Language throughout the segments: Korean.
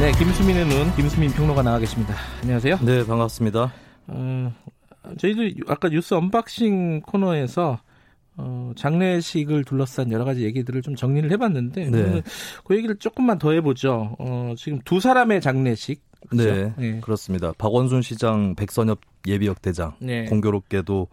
네, 김수민의 눈, 김수민 평론가 나와 계십니다. 안녕하세요. 네, 반갑습니다. 어, 저희도 아까 뉴스 unboxing 코너에서 어, 장례식을 둘러싼 여러 가지 얘기들을 좀 정리를 해봤는데 네. 그 얘기를 조금만 더 해보죠. 어, 지금 두 사람의 장례식. 그렇죠? 네, 네, 그렇습니다. 박원순 시장, 백선엽 예비역 대장 네. 공교롭게도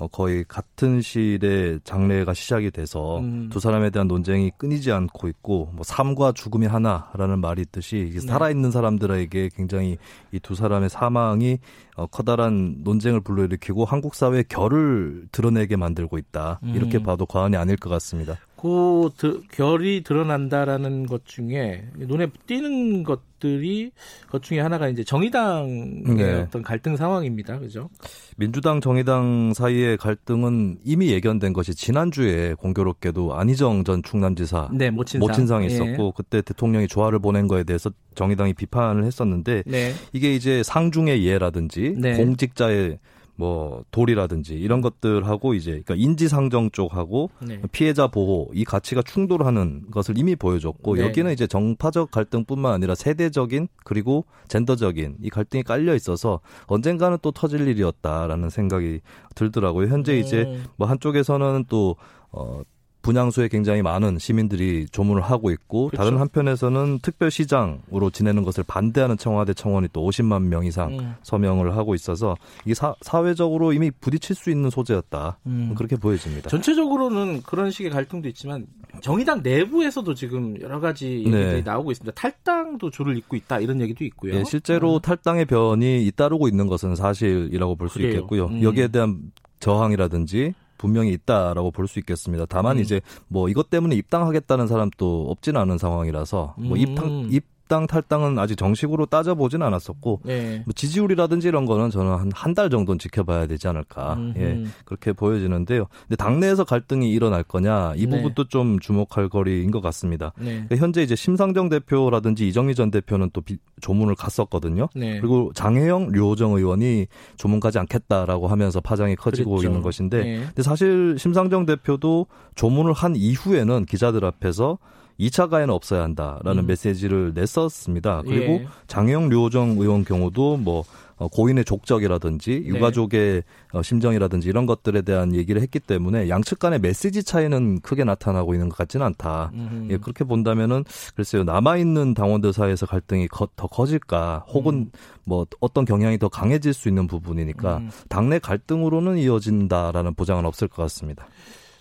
어, 거의 같은 시일에 장례가 시작이 돼서 음. 두 사람에 대한 논쟁이 끊이지 않고 있고 뭐 삶과 죽음이 하나라는 말이 있듯이 네. 살아있는 사람들에게 굉장히 이 두 사람의 사망이 어, 커다란 논쟁을 불러일으키고 한국 사회의 결을 드러내게 만들고 있다. 이렇게 음. 봐도 과언이 아닐 것 같습니다. 그 드, 결이 드러난다라는 것 중에 눈에 띄는 것들이 것 중에 하나가 이제 정의당의 네. 어떤 갈등 상황입니다. 그죠? 민주당 정의당 사이의 갈등은 이미 예견된 것이 지난주에 공교롭게도 안희정 전 충남지사 네, 모친상. 모친상이 예. 있었고 예. 그때 대통령이 조화를 보낸 거에 대해서 정의당이 비판을 했었는데 네. 이게 이제 상중의 예라든지 네. 공직자의 뭐 돌이라든지 이런 것들하고 이제 그러니까 인지상정 쪽하고 네. 피해자 보호 이 가치가 충돌하는 것을 이미 보여줬고 네. 여기는 이제 정파적 갈등뿐만 아니라 세대적인 그리고 젠더적인 이 갈등이 깔려 있어서 언젠가는 또 터질 일이었다라는 생각이 들더라고요. 현재 이제 음. 뭐 한쪽에서는 또 어, 분양소에 굉장히 많은 시민들이 조문을 하고 있고 그렇죠. 다른 한편에서는 특별시장으로 지내는 것을 반대하는 청와대 청원이 또 50만 명 이상 음. 서명을 하고 있어서 이게 사, 사회적으로 이미 부딪힐 수 있는 소재였다 음. 그렇게 보여집니다. 전체적으로는 그런 식의 갈등도 있지만 정의당 내부에서도 지금 여러 가지 얘기들이 네. 나오고 있습니다. 탈당도 줄을 잇고 있다 이런 얘기도 있고요. 네, 실제로 음. 탈당의 변이 잇따르고 있는 것은 사실이라고 볼 수 있겠고요. 음. 여기에 대한 저항이라든지 분명히 있다라고 볼 수 있겠습니다. 다만 음. 이제 뭐 이것 때문에 입당하겠다는 사람도 없지는 않은 상황이라서 뭐 음. 입당 입 입당 탈당은 아직 정식으로 따져보진 않았었고 네. 뭐 지지율이라든지 이런 거는 저는 한 한 달 정도는 지켜봐야 되지 않을까 음흠. 예 그렇게 보여지는데요. 근데 당내에서 갈등이 일어날 거냐 이 네. 부분도 좀 주목할 거리인 것 같습니다. 네. 그러니까 현재 이제 심상정 대표라든지 이정희 전 대표는 또 비, 조문을 갔었거든요. 네. 그리고 장혜영, 류호정 의원이 조문 가지 않겠다라고 하면서 파장이 커지고 그렇죠. 있는 것인데, 네. 근데 사실 심상정 대표도 조문을 한 이후에는 기자들 앞에서 2차 가해는 없어야 한다라는 음. 메시지를 냈었습니다. 그리고 예. 장영 류호정 의원 경우도 뭐 어, 고인의 족적이라든지 네. 유가족의 네. 심정이라든지 이런 것들에 대한 얘기를 했기 때문에 양측 간의 메시지 차이는 크게 나타나고 있는 것 같지는 않다. 예, 그렇게 본다면은 글쎄요 남아 있는 당원들 사이에서 갈등이 거, 더 커질까, 혹은 음. 뭐 어떤 경향이 더 강해질 수 있는 부분이니까 음. 당내 갈등으로는 이어진다라는 보장은 없을 것 같습니다.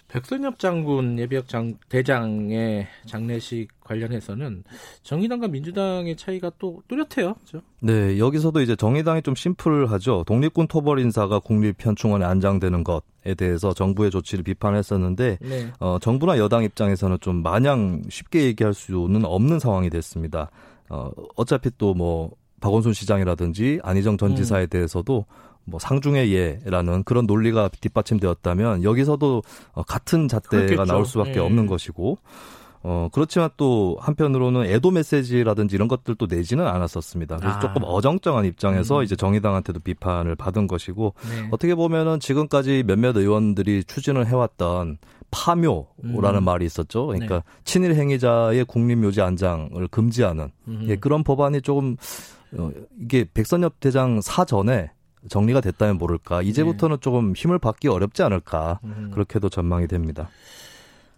백선엽 장군 예비역 장, 대장의 장례식 관련해서는 정의당과 민주당의 차이가 또 뚜렷해요. 그렇죠? 네, 여기서도 이제 정의당이 좀 심플하죠. 독립군 토벌 인사가 국립현충원에 안장되는 것에 대해서 정부의 조치를 비판했었는데 네. 어, 정부나 여당 입장에서는 좀 마냥 쉽게 얘기할 수는 없는 상황이 됐습니다. 어, 어차피 또뭐 박원순 시장이라든지 안희정 전 음. 지사에 대해서도 뭐 상중의 예라는 그런 논리가 뒷받침되었다면 여기서도 어, 같은 잣대가 그렇겠죠. 나올 수밖에 네. 없는 것이고 어 그렇지만 또 한편으로는 애도 메시지라든지 이런 것들도 내지는 않았었습니다. 그래서 아. 조금 어정쩡한 입장에서 음. 이제 정의당한테도 비판을 받은 것이고 네. 어떻게 보면은 지금까지 몇몇 의원들이 추진을 해왔던 파묘라는 음. 말이 있었죠. 그러니까 네. 친일 행위자의 국립묘지 안장을 금지하는 음. 예, 그런 법안이 조금 어, 이게 백선엽 대장 사전에 정리가 됐다면 모를까. 이제부터는 네. 조금 힘을 받기 어렵지 않을까. 음. 그렇게도 전망이 됩니다.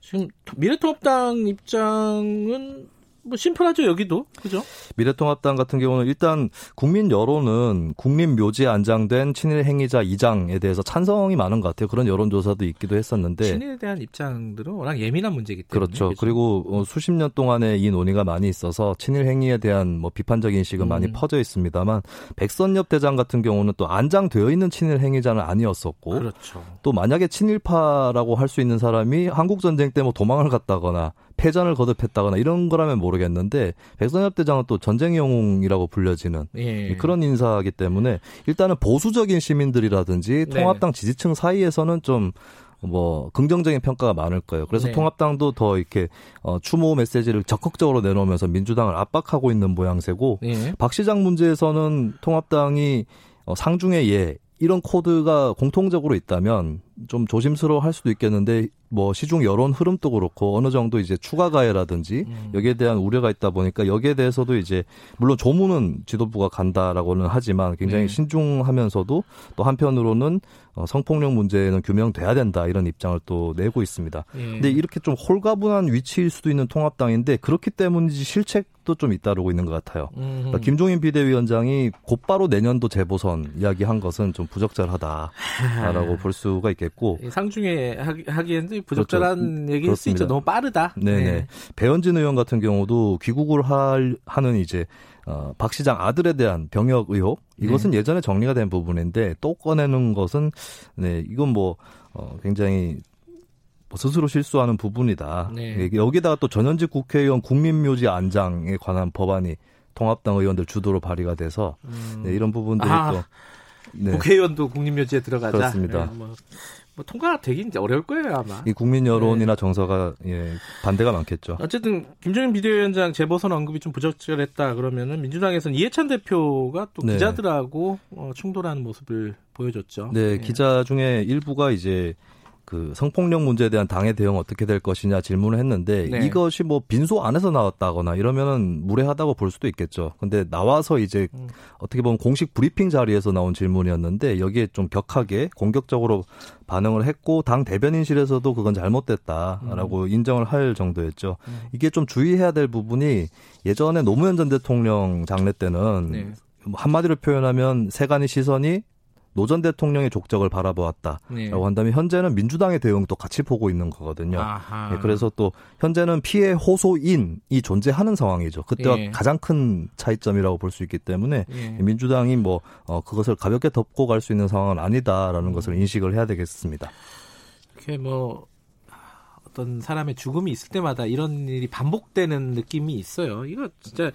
지금 미래통합당 입장은 뭐 심플하죠 여기도 그죠? 미래통합당 같은 경우는 일단 국민 여론은 국립 묘지에 안장된 친일 행위자 2장에 대해서 찬성이 많은 것 같아요. 그런 여론조사도 있기도 했었는데 친일에 대한 입장들은 워낙 예민한 문제이기 때문에 그렇죠. 그렇죠? 그리고 어, 수십 년 동안에 이 논의가 많이 있어서 친일 행위에 대한 뭐 비판적 인식은 음. 많이 퍼져 있습니다만 백선엽 대장 같은 경우는 또 안장되어 있는 친일 행위자는 아니었었고 그렇죠. 또 만약에 친일파라고 할 수 있는 사람이 한국 전쟁 때 뭐 도망을 갔다거나 패전을 거듭했다거나 이런 거라면 모르겠는데 백선엽 대장은 또 전쟁 영웅이라고 불려지는 예. 그런 인사이기 때문에 일단은 보수적인 시민들이라든지 네. 통합당 지지층 사이에서는 좀뭐 긍정적인 평가가 많을 거예요. 그래서 네. 통합당도 더 이렇게 어, 추모 메시지를 적극적으로 내놓으면서 민주당을 압박하고 있는 모양새고 네. 박 시장 문제에서는 통합당이 어, 상중의 예 이런 코드가 공통적으로 있다면 좀 조심스러워 할 수도 있겠는데 뭐 시중 여론 흐름도 그렇고 어느 정도 이제 추가 가해라든지 음. 여기에 대한 우려가 있다 보니까 여기에 대해서도 이제 물론 조문은 지도부가 간다라고는 하지만 굉장히 네. 신중하면서도 또 한편으로는 어, 성폭력 문제는 규명돼야 된다 이런 입장을 또 내고 있습니다. 네. 근데 이렇게 좀 홀가분한 위치일 수도 있는 통합당인데 그렇기 때문인지 실책도 좀 잇따르고 있는 것 같아요. 그러니까 김종인 비대위원장이 곧바로 내년도 재보선 이야기한 것은 좀 부적절하다라고 볼 수가 있겠고. 있겠고 상중에 하기 에는 부적절한 그렇죠. 얘기일 수 있죠. 너무 빠르다. 네네. 네. 배현진 의원 같은 경우도 귀국을 할 하는 이제 어, 박 시장 아들에 대한 병역 의혹 이것은 네. 예전에 정리가 된 부분인데 또 꺼내는 것은 네 이건 뭐 어, 굉장히 뭐 스스로 실수하는 부분이다. 네. 여기다가 또 전현직 국회의원 국민묘지 안장에 관한 법안이 통합당 의원들 주도로 발의가 돼서 음. 네, 이런 부분들이 아, 또 네. 국회의원도 국립묘지에 들어가자. 그렇습니다. 네, 뭐, 뭐 통과가 되긴 어려울 거예요 아마. 이 국민 여론이나 네. 정서가 예, 반대가 많겠죠. 어쨌든 김종인 비대위원장 재보선 언급이 좀 부적절했다 그러면은 민주당에서는 이해찬 대표가 또 네. 기자들하고 어, 충돌하는 모습을 보여줬죠. 네, 네, 기자 중에 일부가 이제 그 성폭력 문제에 대한 당의 대응 어떻게 될 것이냐 질문을 했는데 네. 이것이 뭐 빈소 안에서 나왔다거나 이러면은 무례하다고 볼 수도 있겠죠. 근데 나와서 이제 음. 어떻게 보면 공식 브리핑 자리에서 나온 질문이었는데 여기에 좀 격하게 공격적으로 반응을 했고 당 대변인실에서도 그건 잘못됐다라고 음. 인정을 할 정도였죠. 음. 이게 좀 주의해야 될 부분이 예전에 노무현 전 대통령 장례 때는 네. 한마디로 표현하면 세간의 시선이 노 전 대통령의 족적을 바라보았다라고 네. 한다면 현재는 민주당의 대응도 같이 보고 있는 거거든요. 네, 그래서 또 현재는 피해 호소인이 존재하는 상황이죠. 그때와 예. 가장 큰 차이점이라고 볼 수 있기 때문에 예. 민주당이 뭐 어, 그것을 가볍게 덮고 갈 수 있는 상황은 아니다라는 음. 것을 인식을 해야 되겠습니다. 이렇게 뭐 어떤 사람의 죽음이 있을 때마다 이런 일이 반복되는 느낌이 있어요. 이거 진짜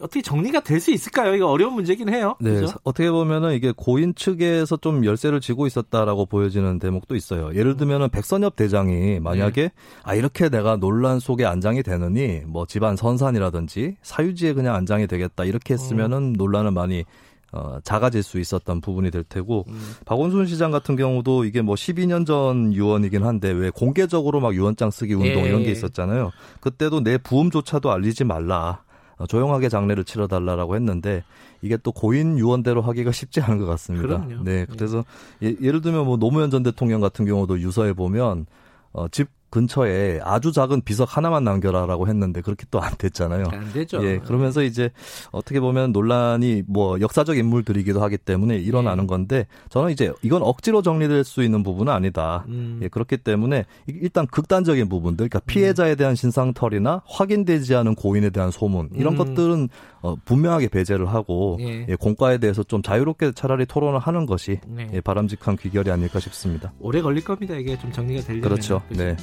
어떻게 정리가 될 수 있을까요? 이거 어려운 문제긴 해요. 네, 그렇죠? 어떻게 보면은 이게 고인 측에서 좀 열쇠를 쥐고 있었다라고 보여지는 대목도 있어요. 예를 들면은 백선엽 대장이 만약에 네. 아 이렇게 내가 논란 속에 안장이 되느니 뭐 집안 선산이라든지 사유지에 그냥 안장이 되겠다 이렇게 했으면은 음. 논란을 많이 어, 작아질 수 있었던 부분이 될 테고 음. 박원순 시장 같은 경우도 이게 뭐 12년 전 유언이긴 한데 왜 공개적으로 막 유언장 쓰기 운동 예. 이런 게 있었잖아요. 그때도 내 부음조차도 알리지 말라. 어, 조용하게 장례를 치러달라라고 했는데 이게 또 고인 유언대로 하기가 쉽지 않은 것 같습니다. 그럼요. 네, 그래서 예, 예를 들면 뭐 노무현 전 대통령 같은 경우도 유서에 보면 어, 집 근처에 아주 작은 비석 하나만 남겨라라고 했는데 그렇게 또 안 됐잖아요. 안 되죠. 예, 그러면서 이제 어떻게 보면 논란이 뭐 역사적 인물들이기도 하기 때문에 일어나는 네. 건데 저는 이제 이건 억지로 정리될 수 있는 부분은 아니다. 음. 예, 그렇기 때문에 일단 극단적인 부분들, 그러니까 피해자에 대한 신상털이나 확인되지 않은 고인에 대한 소문 이런 음. 것들은 어, 분명하게 배제를 하고 예. 예, 공과에 대해서 좀 자유롭게 차라리 토론을 하는 것이 네. 예, 바람직한 귀결이 아닐까 싶습니다. 오래 걸릴 겁니다. 이게 좀 정리가 되려면. 그렇죠. 그렇죠? 네. 네,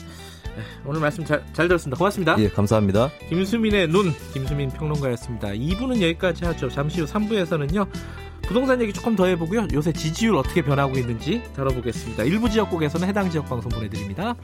오늘 말씀 잘, 잘 들었습니다. 고맙습니다. 예, 감사합니다. 김수민의 눈, 김수민 평론가였습니다. 2부는 여기까지 하죠. 잠시 후 3부에서는요. 부동산 얘기 조금 더 해보고요. 요새 지지율 어떻게 변하고 있는지 다뤄보겠습니다. 일부 지역국에서는 해당 지역 방송 보내드립니다.